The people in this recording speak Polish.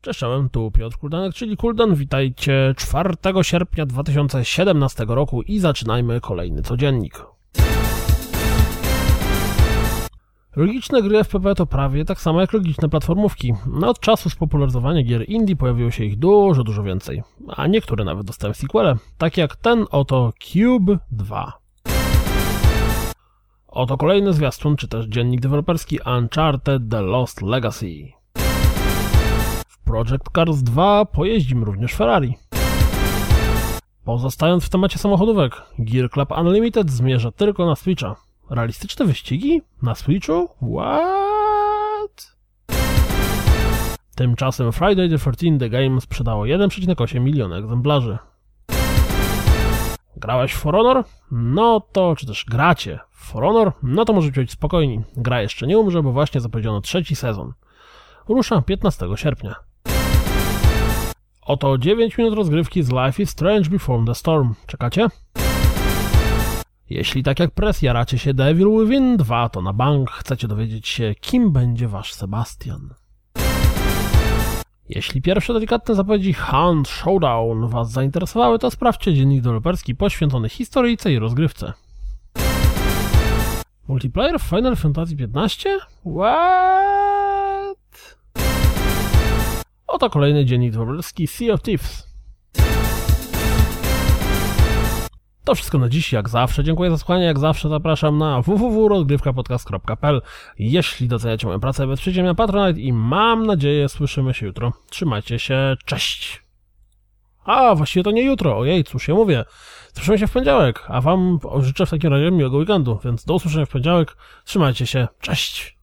Cześć, tu Piotr Kuldanek, czyli Kuldan. Witajcie 4 sierpnia 2017 roku i zaczynajmy kolejny codziennik. Logiczne gry FPP to prawie tak samo jak logiczne platformówki. No od czasu spopularyzowania gier indie pojawiło się ich dużo, dużo więcej. A niektóre nawet dostają sequele, tak jak ten oto Cube 2. Oto kolejny zwiastun, czy też dziennik deweloperski Uncharted The Lost Legacy. Project Cars 2 pojeździmy również Ferrari. Pozostając w temacie samochodówek, Gear Club Unlimited zmierza tylko na Switcha. Realistyczne wyścigi? Na Switchu? What? Tymczasem Friday the 13 The Game sprzedało 1,8 miliona egzemplarzy. Grałeś w For Honor? No to, czy też gracie w For Honor? No to możecie być spokojni. Gra jeszcze nie umrze, bo właśnie zapowiedziano trzeci sezon. Rusza 15 sierpnia. Oto 9 minut rozgrywki z Life is Strange Before the Storm. Czekacie? Jeśli tak jak Press jaracie się Devil Within 2, to na bank chcecie dowiedzieć się, kim będzie wasz Sebastian. Jeśli pierwsze delikatne zapowiedzi Hunt Showdown was zainteresowały, to sprawdźcie dziennik deweloperski poświęcony historyjce i rozgrywce. Multiplayer w Final Fantasy XV? What? Oto kolejny dziennik deweloperski Sea of Thieves. To wszystko na dziś, jak zawsze. Dziękuję za słuchanie, jak zawsze zapraszam na www.rozgrywkapodcast.pl Jeśli doceniacie moją pracę, wesprzyjcie mnie na Patronite i mam nadzieję słyszymy się jutro. Trzymajcie się, cześć! A, właściwie to nie jutro, ojej, cóż ja mówię. Słyszymy się w poniedziałek, a wam życzę w takim razie miłego weekendu, więc do usłyszenia w poniedziałek. Trzymajcie się, cześć!